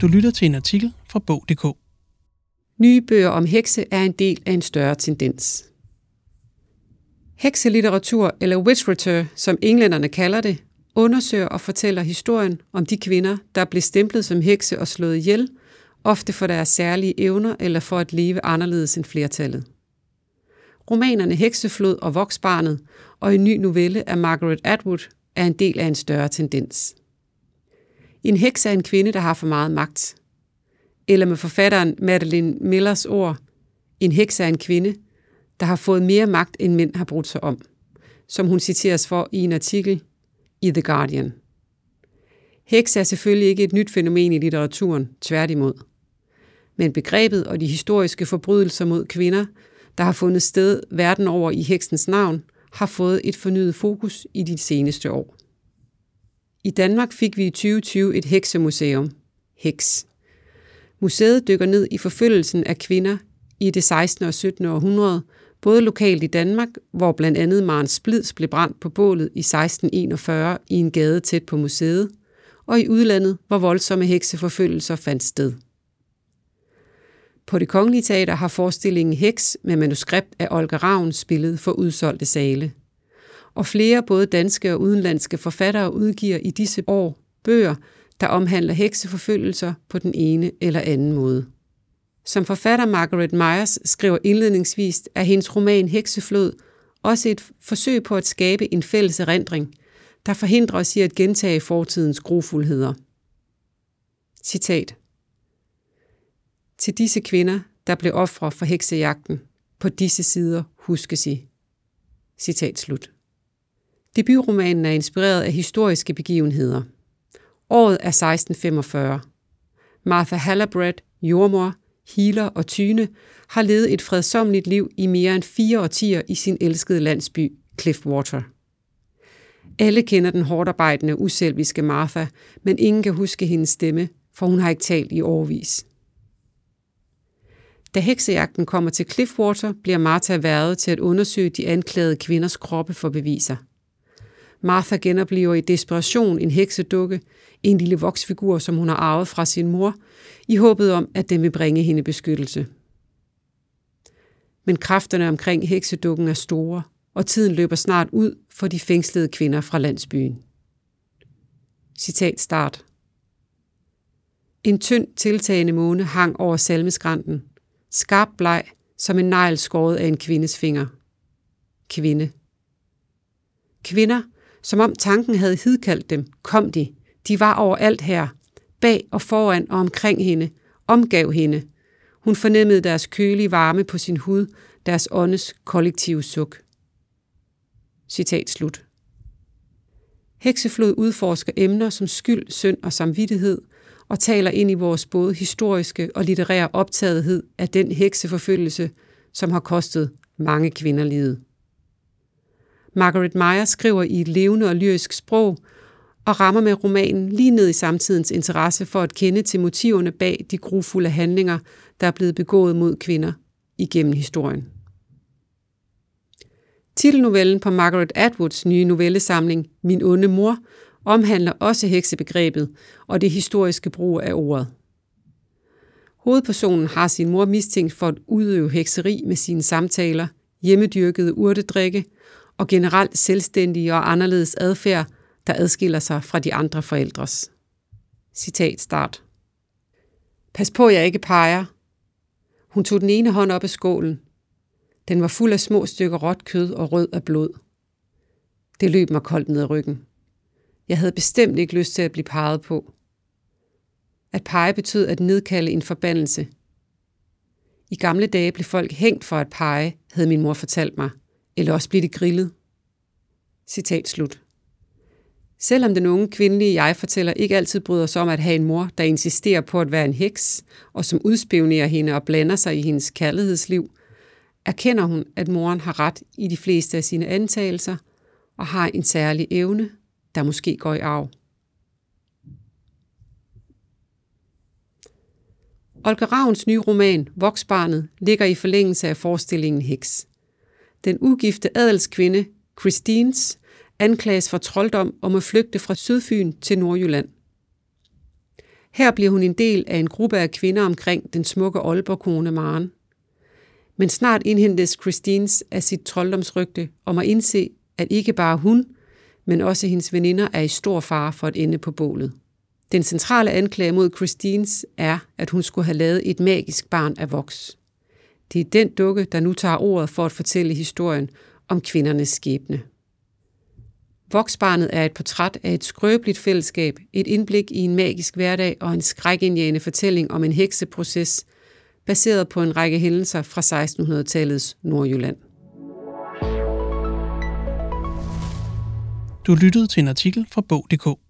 Du lytter til en artikel fra Bog.dk. Nye bøger om hekse er en del af en større tendens. Hekselitteratur, eller witch som englænderne kalder det, undersøger og fortæller historien om de kvinder, der blev stemplet som hekse og slået ihjel, ofte for deres særlige evner eller for at leve anderledes end flertallet. Romanerne Hekseflod og Voksbarnet og en ny novelle af Margaret Atwood er en del af en større tendens. En heks er en kvinde, der har for meget magt. Eller med forfatteren Madeline Millers ord, en heks er en kvinde, der har fået mere magt, end mænd har brudt sig om, som hun citeres for i en artikel i The Guardian. Heks er selvfølgelig ikke et nyt fænomen i litteraturen, tværtimod. Men begrebet og de historiske forbrydelser mod kvinder, der har fundet sted verden over i heksens navn, har fået et fornyet fokus i de seneste år. I Danmark fik vi i 2020 et heksemuseum, Heks. Museet dykker ned i forfølgelsen af kvinder i det 16. og 17. århundrede, både lokalt i Danmark, hvor blandt andet Maren Splids blev brændt på bålet i 1641 i en gade tæt på museet, og i udlandet, hvor voldsomme hekseforfølgelser fandt sted. På det kongelige teater har forestillingen Heks med manuskript af Olga Ravn spillet for udsolgte sale. Og flere både danske og udenlandske forfattere udgiver i disse år bøger, der omhandler hekseforfølgelser på den ene eller anden måde. Som forfatter Margaret Myers skriver indledningsvis, er hendes roman Hekseflod også et forsøg på at skabe en fælles erindring, der forhindrer os i at gentage fortidens grofuldheder. Citat. Til disse kvinder, der blev ofre for heksejagten, på disse sider huskes I. Citat slut. Debutromanen er inspireret af historiske begivenheder. Året er 1645. Martha Hallabred, jordmor, healer og tyne, har levet et fredsomligt liv i mere end fire årtier i sin elskede landsby Cliffwater. Alle kender den hårdarbejdende, uselviske Martha, men ingen kan huske hendes stemme, for hun har ikke talt i årvis. Da heksejagten kommer til Cliffwater, bliver Martha været til at undersøge de anklagede kvinders kroppe for beviser. Martha genoplever i desperation en heksedukke, en lille voksfigur, som hun har arvet fra sin mor, i håbet om, at den vil bringe hende beskyttelse. Men kræfterne omkring heksedukken er store, og tiden løber snart ud for de fængslede kvinder fra landsbyen. Citat start. En tynd tiltagende måne hang over salmeskranten, skarp bleg som en negl skåret af en kvindes finger. Kvinde. Kvinder, som om tanken havde hidkaldt dem, kom de. De var overalt her, bag og foran og omkring hende, omgav hende. Hun fornemmede deres kølige varme på sin hud, deres åndes kollektive suk. Citat slut. Hekseflod udforsker emner som skyld, synd og samvittighed, og taler ind i vores både historiske og litterære optagethed af den hekseforfølgelse, som har kostet mange kvinder livet. Margaret Meyer skriver i et levende og lyrisk sprog, og rammer med romanen lige ned i samtidens interesse for at kende til motiverne bag de grufulde handlinger, der er blevet begået mod kvinder igennem historien. Titelnovellen på Margaret Atwoods nye novellesamling Min onde mor omhandler også heksebegrebet og det historiske brug af ordet. Hovedpersonen har sin mor mistænkt for at udøve hekseri med sine samtaler, hjemmedyrkede urtedrikke og generelt selvstændige og anderledes adfærd, der adskiller sig fra de andre forældres. Citat start. Pas på, jeg ikke peger. Hun tog den ene hånd op af skålen. Den var fuld af små stykker råt kød og rød af blod. Det løb mig koldt ned ad ryggen. Jeg havde bestemt ikke lyst til at blive peget på. At pege betød at nedkalde en forbandelse. I gamle dage blev folk hængt for at pege, havde min mor fortalt mig, eller også blev det grillet. Citat slut. Selvom den unge kvindelige jeg-fortæller ikke altid bryder sig om at have en mor, der insisterer på at være en heks, og som udspionerer hende og blander sig i hendes kærlighedsliv, erkender hun, at moren har ret i de fleste af sine antagelser og har en særlig evne, der måske går i arv. Olga Ravns nye roman, Voksbarnet, ligger i forlængelse af forestillingen Heks. Den ugifte adelskvinde, Christines, anklages for trolddom om at flygte fra Sydfyn til Nordjylland. Her bliver hun en del af en gruppe af kvinder omkring den smukke Aalborg-kone Maren. Men snart indhentes Christines af sit trolddomsrygte om at indse, at ikke bare hun, men også hendes veninder er i stor fare for at ende på bålet. Den centrale anklage mod Christines er, at hun skulle have lavet et magisk barn af voks. Det er den dukke, der nu tager ordet for at fortælle historien om kvindernes skæbne. Voksbarnet er et portræt af et skrøbeligt fællesskab, et indblik i en magisk hverdag og en skrækindjagende fortælling om en hekseproces, baseret på en række hændelser fra 1600-tallets Nordjylland. Du lyttede til en artikel fra Bog.dk.